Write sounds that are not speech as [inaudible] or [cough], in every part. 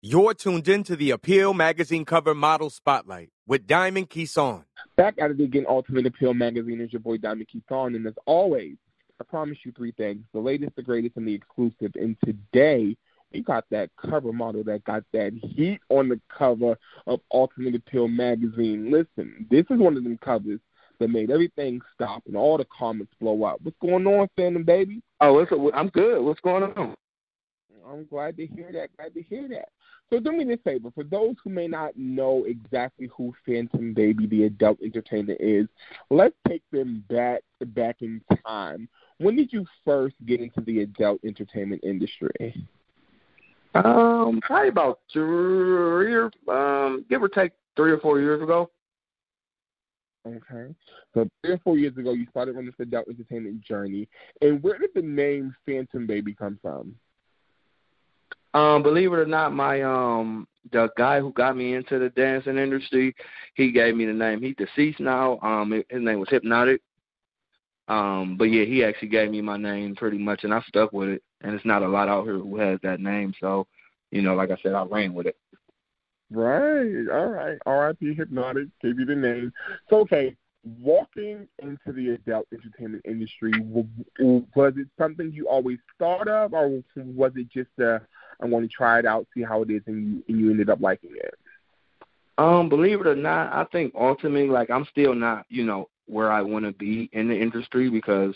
You're tuned in to the Appeal Magazine cover model spotlight with Diamond Keeson. Back at it again, Ultimate Appeal Magazine is your boy Diamond Keeson, and as always, I promise you three things: the latest, the greatest, and the exclusive. And today, we got that cover model that got that heat on the cover of Ultimate Appeal Magazine. Listen, this is one of them covers that made everything stop and all the comments blow up. What's going on, Phantom Baby? Oh, it's a, I'm good. What's going on? I'm glad to hear that. Glad to hear that. So do me this favor, for those who may not know exactly who Phantom Baby, the adult entertainer, is, let's take them back back in time. When did you first get into the adult entertainment industry? Um, probably about three or um, give or take three or four years ago. Okay. So three or four years ago, you started on this adult entertainment journey. And where did the name Phantom Baby come from? Um, believe it or not, my um the guy who got me into the dancing industry, he gave me the name. He deceased now. Um, his name was Hypnotic. Um, but yeah, he actually gave me my name pretty much, and I stuck with it. And it's not a lot out here who has that name, so you know, like I said, I ran with it. Right. All right. R.I.P. Hypnotic gave you the name. So okay, walking into the adult entertainment industry, was it something you always thought of, or was it just a I want to try it out, see how it is, and you and you ended up liking it? Um, believe it or not, I think ultimately, like I'm still not, you know, where I want to be in the industry because,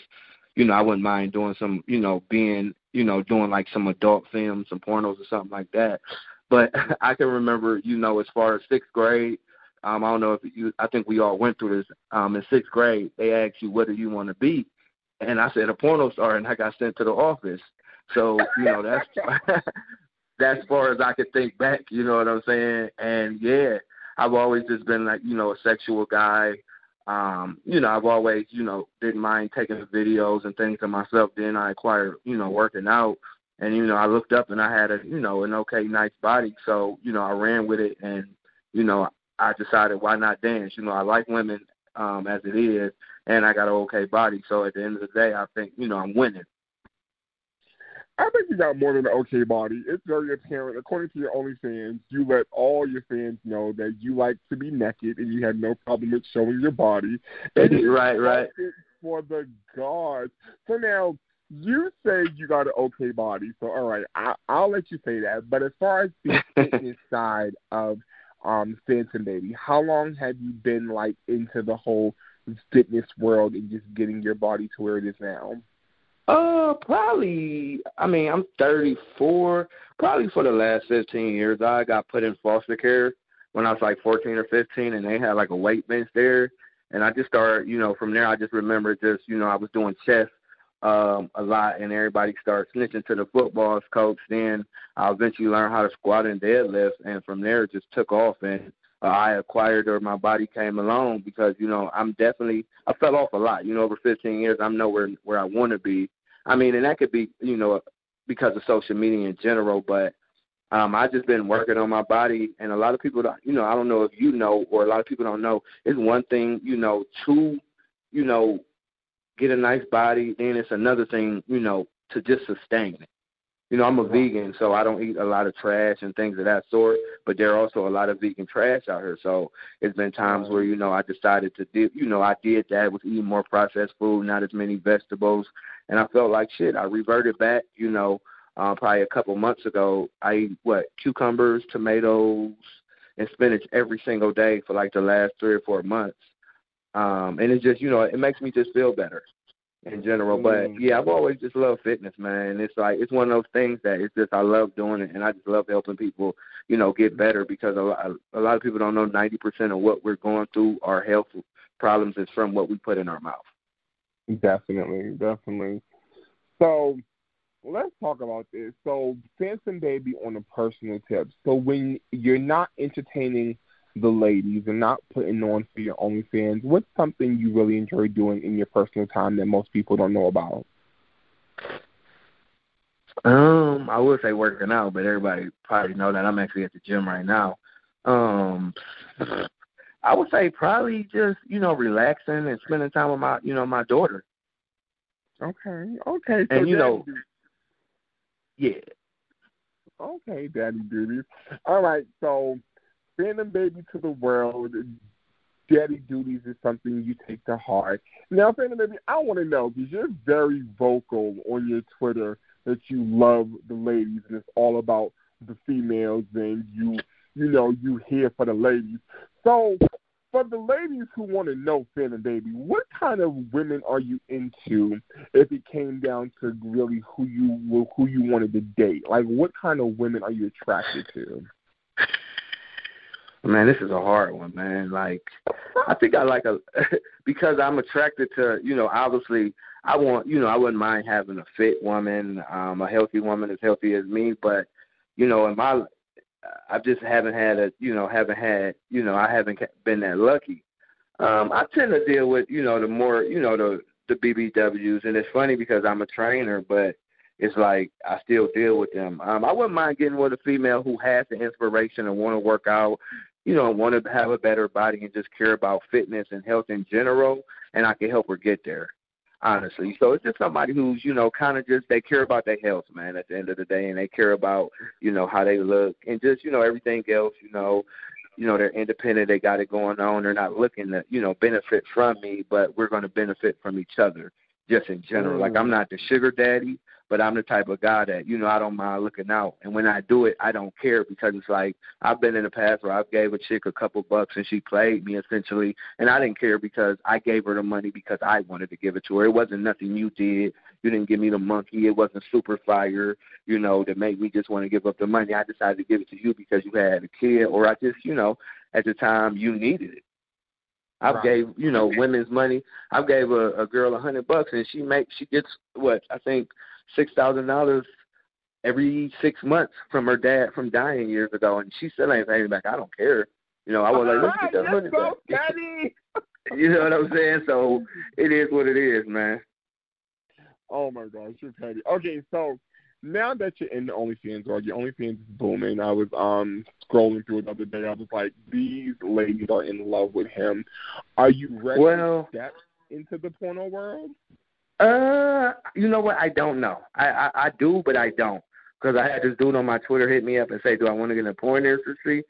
you know, I wouldn't mind doing some, you know, being, you know, doing like some adult films, some pornos or something like that. But [laughs] I can remember, you know, as far as sixth grade, um, I don't know if you, I think we all went through this. Um, in sixth grade, they asked you, what do you want to be? And I said a porno star, and I got sent to the office. So you know that's [laughs] that's far as I could think back. You know what I'm saying? And yeah, I've always just been like you know a sexual guy. Um, you know, I've always, you know, didn't mind taking the videos and things of myself. Then I acquired, you know, working out. And, you know, I looked up and I had a, you know, an okay, nice body. So, you know, I ran with it and, you know, I decided why not dance? You know, I like women um as it is and I got an okay body. So at the end of the day I think, you know, I'm winning. I think you got more than an okay body. It's very apparent. According to your OnlyFans, you let all your fans know that you like to be naked and you had no problem with showing your body. [laughs] And right, right. For the gods. So now, you say you got an okay body. So all right, I, I'll let you say that. But as far as [laughs] the fitness side of um Phantom Baby, how long have you been like into the whole fitness world and just getting your body to where it is now? Uh, probably. I mean, I'm 34. Probably for the last 15 years, I got put in foster care when I was like 14 or 15, and they had like a weight bench there, and I just started. You know, from there, I just remember just you know I was doing chest um a lot, and everybody starts snitching to the football coach. Then I eventually learned how to squat and deadlift, and from there it just took off and uh, I acquired or my body came along because you know I'm definitely I fell off a lot. You know, over 15 years, I'm nowhere where I want to be. I mean, and that could be you know because of social media in general, but um, I just been working on my body, and a lot of people, you know, I don't know if you know, or a lot of people don't know. It's one thing, you know, to, you know, get a nice body. Then it's another thing, you know, to just sustain it you know, I'm a vegan, so I don't eat a lot of trash and things of that sort. But there are also a lot of vegan trash out here. So it's been times where you know I decided to do, you know, I did that with eating more processed food, not as many vegetables, and I felt like shit. I reverted back, you know, uh, probably a couple months ago. I eat what cucumbers, tomatoes, and spinach every single day for like the last three or four months. Um, and it's just, you know, it makes me just feel better in general. But mm. yeah, I've always just loved fitness, man. It's like it's one of those things that it's just I love doing it, and I just love helping people, you know, get better because a lot a lot of people don't know ninety percent of what we're going through, our health problems, is from what we put in our mouth. Definitely, definitely. So let's talk about this. So, Phantom Baby on a personal tip. So, when you're not entertaining the ladies and not putting on for your OnlyFans, what's something you really enjoy doing in your personal time that most people don't know about? Um, I would say working out, but everybody probably know that I'm actually at the gym right now. Um, I would say probably just you know relaxing and spending time with my you know my daughter. Okay, okay. So and you know, yeah. Okay, daddy duties. All right, so Phantom Baby to the world, daddy duties is something you take to heart. Now, Phantom Baby, I want to know because you're very vocal on your Twitter that you love the ladies and it's all about the females and you you know you here for the ladies. So for the ladies who want to know Phantom Baby, what kind of women are you into if it came down to really who you who you wanted to date? Like what kind of women are you attracted to? Man, this is a hard one, man. Like, I think I like a [laughs] because I'm attracted to, you know, obviously I want, you know, I wouldn't mind having a fit woman, um, a healthy woman as healthy as me, but you know, in my, I just haven't had a, you know, haven't had, you know, I haven't been that lucky. Um, I tend to deal with, you know, the more, you know, the the BBWs, and it's funny because I'm a trainer, but it's like I still deal with them. Um, I wouldn't mind getting with a female who has the inspiration and want to work out, you know, want to have a better body and just care about fitness and health in general, and I can help her get there. Honestly, so it's just somebody who's you know kind of just they care about their health, man. At the end of the day, and they care about you know how they look and just you know everything else. You know, you know they're independent, they got it going on. They're not looking to you know benefit from me, but we're going to benefit from each other just in general. Mm. Like I'm not the sugar daddy, but I'm the type of guy that you know I don't mind looking out, and when I do it, I don't care because it's like I've been in the past where I gave a chick a couple bucks and she played me essentially, and I didn't care because I gave her the money because I wanted to give it to her. It wasn't nothing you did. You didn't give me the monkey. It wasn't super fire, you know, that made me just want to give up the money. I decided to give it to you because you had a kid, or I just, you know, at the time you needed it. I've right. gave you know women's money. I've gave a, a girl a hundred bucks and she makes she gets what I think six thousand dollars every six months from her dad from dying years ago, and she still ain't paying back. I don't care. You know, I was like, let's get [laughs] that money back. [laughs] Daddy. you know what I'm saying? So it is what it is, man. Oh my gosh, you're petty. Okay, so now that you're in the OnlyFans or your OnlyFans is booming, I was um scrolling through it the other day. I was like, these ladies are in love with him. Are you ready well, to step into the porno world? Uh, you know what? I don't know. I I, I do, but I don't. Because I had this dude on my Twitter hit me up and say, "Do I want to get in the porn industry?"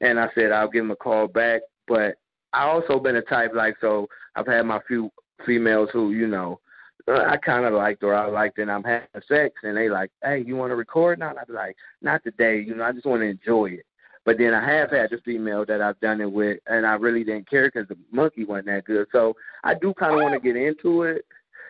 And I said I'll give him a call back. But I also been a type like so. I've had my few females who you know uh, I kind of liked or I liked and I'm having sex and they like, hey, you want to record now? Be like, not today. You know, I just want to enjoy it. But then I have had the female that I've done it with, and I really didn't care because the monkey wasn't that good. So I do kind of want to get into it.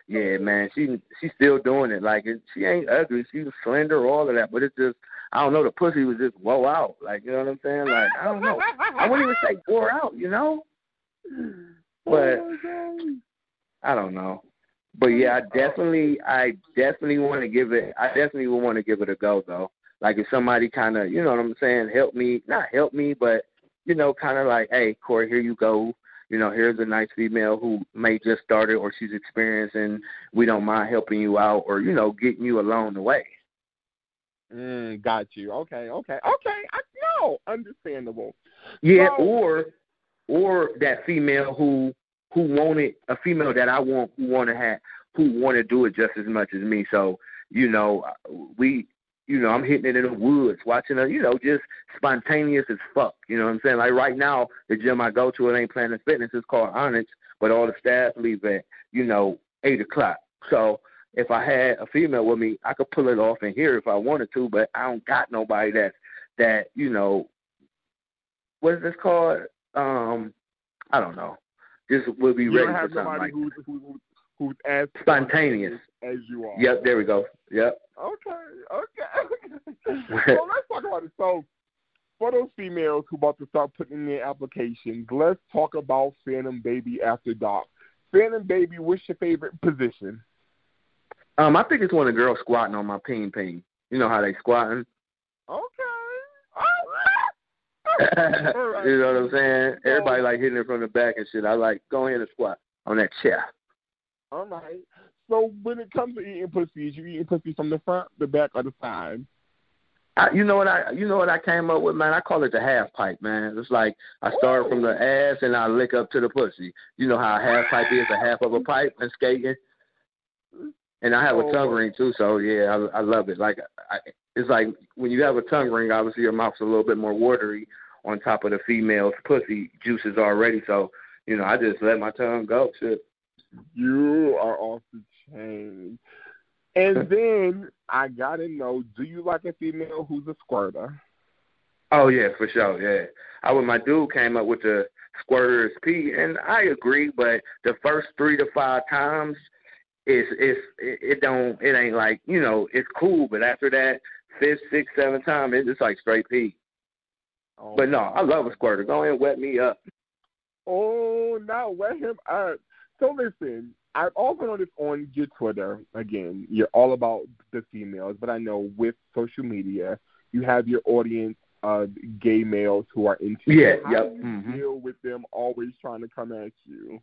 Yeah, man, she she's still doing it. Like it, she ain't ugly, she's slender, all of that. But it's just I don't know. The pussy was just whoa out. Like you know what I'm saying? Like I don't know. I wouldn't even say wore out. You know. But I don't know. But yeah, I definitely, I definitely want to give it. I definitely would want to give it a go though. Like if somebody kind of, you know what I'm saying, help me, not help me, but you know, kind of like, hey, Corey, here you go you know, here's a nice female who may just started or she's experienced and we don't mind helping you out or, you know, getting you along the way. Mm, got you. Okay, okay, okay. I know, understandable. Yeah, so, or or that female who who wanted a female that I want who want to have who want to do it just as much as me. So you know, we you know, I'm hitting it in the woods, watching a, you know, just spontaneous as fuck. You know what I'm saying? Like right now, the gym I go to, it ain't Planet Fitness. It's called Onyx, but all the staff leave at, you know, eight o'clock. So if I had a female with me, I could pull it off in here if I wanted to, but I don't got nobody that that you know, what is this called? Um, I don't know. Just would be you ready for something like who's, who, who's as spontaneous as you are. Yep, there we go. Yep. Okay, okay. [laughs] so let's talk about it. So for those females who about to start putting in their applications, let's talk about Phantom Baby After Dark. Phantom Baby, what's your favorite position? Um, I think it's when a girl squatting on my peen peen. You know how they squatting? Okay. [laughs] All right. you know what I'm saying? Everybody like hitting it from the back and shit. I like go ahead and squat on that chair. All right. So when it comes to eating pussy, you eating pussy from the front, the back, or the side? I, you know what I you know what I came up with, man. I call it the half pipe, man. It's like I start Ooh. from the ass and I lick up to the pussy. You know how a half pipe is, a half of a pipe and skating. And I have Oh. a tongue oh. ring too, so yeah, I, I love it. Like I, it's like when you have a tongue ring, obviously your mouth's a little bit more watery on top of the female's pussy juices already. So you know, I just let my tongue go. Shit. You are off the chain. And then I gotta know, do you like a female who's a squirter? Oh yeah, for sure. Yeah, I when my dude came up with the squirters P, and I agree. But the first three to five times, it's it's it, it don't it ain't like you know it's cool. But after that fifth, sixth, seventh time, it's just like straight P. Oh, But no, I love a squirter. Go ahead and wet me up. Oh, now wet him up. So listen, I've also noticed on your Twitter, again, you're all about the females, but I know with social media, you have your audience of gay males who are into Yeah, you. How yep, do you mhm. deal with them always trying to come at you?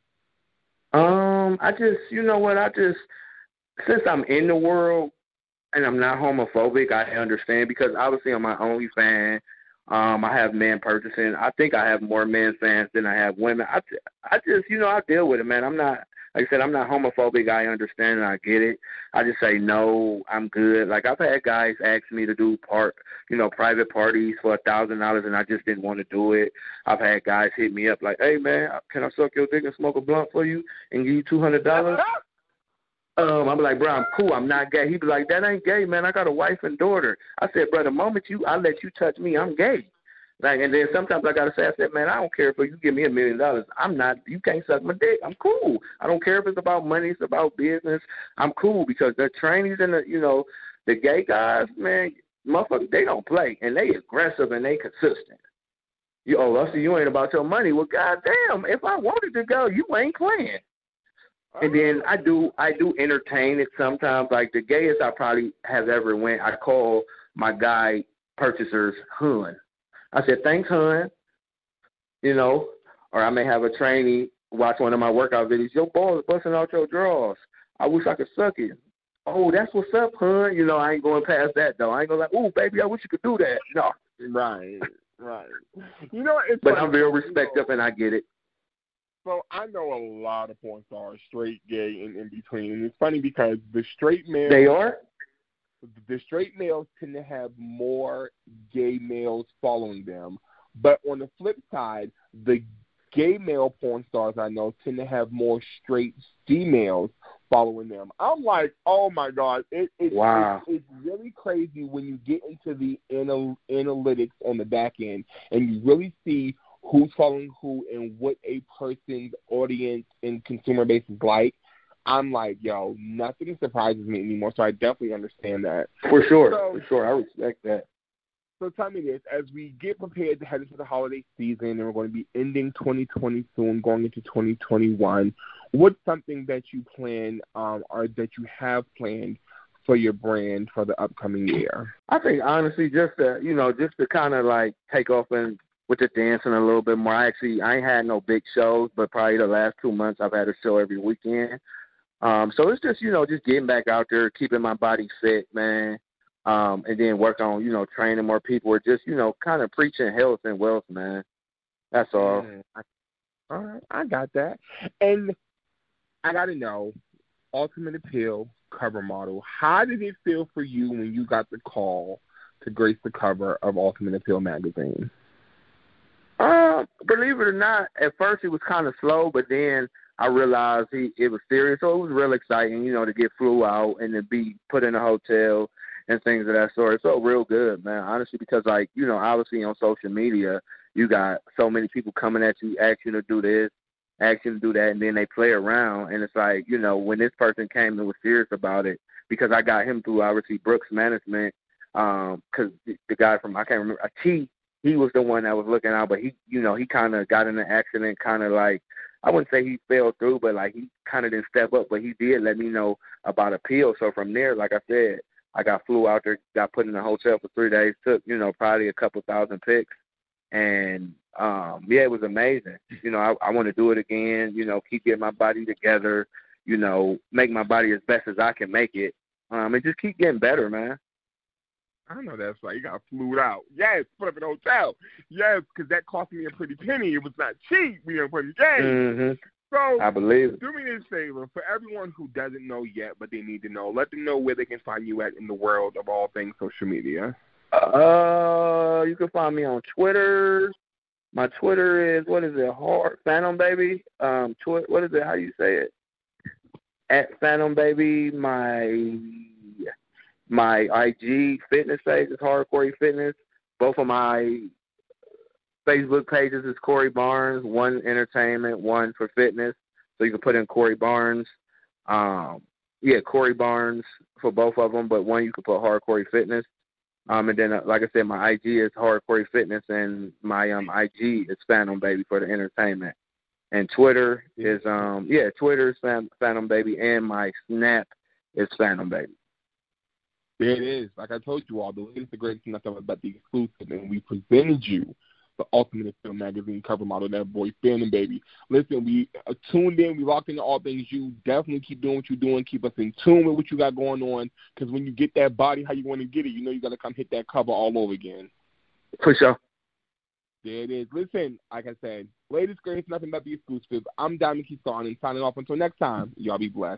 Um, I just, you know what, I just, since I'm in the world and I'm not homophobic, I understand because obviously on my OnlyFans, um, I have men purchasing. I think I have more men fans than I have women. I, I just, you know, I deal with it, man. I'm not, like I said, I'm not homophobic. I understand and I get it. I just say no, I'm good. Like I've had guys ask me to do part, you know, private parties for a thousand dollars, and I just didn't want to do it. I've had guys hit me up like, "Hey man, can I suck your dick and smoke a blunt for you and give you two hundred dollars?" Um, I'm like, bro, I'm cool. I'm not gay. He be like, that ain't gay, man. I got a wife and daughter. I said, bro, the moment you, I let you touch me, I'm gay. Like, and then sometimes I gotta say, I said, man, I don't care if you give me a million dollars. I'm not. You can't suck my dick. I'm cool. I don't care if it's about money. It's about business. I'm cool because the trainees and the, you know, the gay guys, man, motherfuckers, they don't play and they aggressive and they consistent. You, oh, I see you ain't about your money. Well, goddamn, if I wanted to go, you ain't playing. And then I do I do entertain it sometimes. Like the gayest I probably have ever went, I call my guy purchasers Hun. I said, Thanks, Hun. You know, or I may have a trainee watch one of my workout videos. Your balls busting out your drawers. I wish I could suck it. Oh, that's what's up, Hun. You know, I ain't going past that though. I ain't gonna like, oh, baby, I wish you could do that. No, Right, right. You know, it's but funny, I'm real you know, respectful and I get it. So I know a lot of porn stars, straight, gay, and in between. And it's funny because the straight males, They are. the straight males tend to have more gay males following them. But on the flip side, the gay male porn stars I know tend to have more straight females following them. I'm like, oh my god, it, it, Wow. it, it's really crazy when you get into the anal, analytics on the back end and you really see who's following who and what a person's audience and consumer base is like. I'm like, yo, nothing surprises me anymore. So I definitely understand that. For sure. So- For sure. I respect that. So tell me this: as we get prepared to head into the holiday season, and we're going to be ending 2020 soon, going into 2021, what's something that you plan um, or that you have planned for your brand for the upcoming year? I think honestly, just to you know, just to kind of like take off and with the dancing a little bit more. I actually I ain't had no big shows, but probably the last two months I've had a show every weekend. Um, so it's just you know just getting back out there, keeping my body fit, man, um, and then work on you know training more people or just you know kind of preaching health and wealth, man. That's all. All right, I got that. And I got to know, Ultimate Appeal cover model. How did it feel for you when you got the call to grace the cover of Ultimate Appeal magazine? Believe it or not, at first it was kind of slow, but then I realized he it was serious, so it was real exciting, you know, to get flew out and to be put in a hotel and things of that sort. It felt real good, man. Honestly, because like you know, obviously on social media, you got so many people coming at you, asking to do this, asking to do that, and then they play around, and it's like you know, when this person came and was serious about it, because I got him through obviously Brooks Management, um, because the, the guy from I can't remember a T he was the one that was looking out, but he, you know, he kind of got in an accident, kind of like I wouldn't say he fell through, but like he kind of didn't step up, but he did let me know about appeal. So from there, like I said, I got flew out there, got put in a hotel for three days, took you know probably a couple thousand pics, and um yeah, it was amazing. You know, I, I want to do it again. You know, keep getting my body together. You know, make my body as best as I can make it, um, and just keep getting better, man. I know that's right. You got flued out. Yes, put up in a hotel. Yes, because that cost me a pretty penny. It was not cheap being put in the game. hmm So I believe do me this favor for everyone who doesn't know yet, but they need to know. Let them know where they can find you at in the world of all things social media. Uh, you can find me on Twitter. My Twitter is what is it? Hard Phantom Baby. Um, twi- what is it? How you say it? At Phantom Baby. My my IG fitness page is Hardcore Fitness. Both of my Facebook pages is Corey Barnes. One entertainment, one for fitness. So you can put in Corey Barnes. Um, yeah, Corey Barnes for both of them, but one you can put Hardcore Fitness. Um, and then, uh, like I said, my IG is Hardcore Fitness, and my um IG is Phantom Baby for the entertainment. And Twitter is um yeah, Twitter is Phantom Baby, and my Snap is Phantom Baby. There it is. Like I told you all, the latest, the greatest, and nothing but the exclusive, and we presented you the Ultimate Film Magazine cover model, that boy Phantom Baby. Listen, we uh, tuned in, we locked into all things you. Definitely keep doing what you're doing. Keep us in tune with what you got going on, because when you get that body how you want to get it, you know you got to come hit that cover all over again. For sure. There it is. Listen, like I said, latest, greatest, nothing but the exclusive. I'm Diamond Keyshawn, and signing off until next time. Y'all be blessed.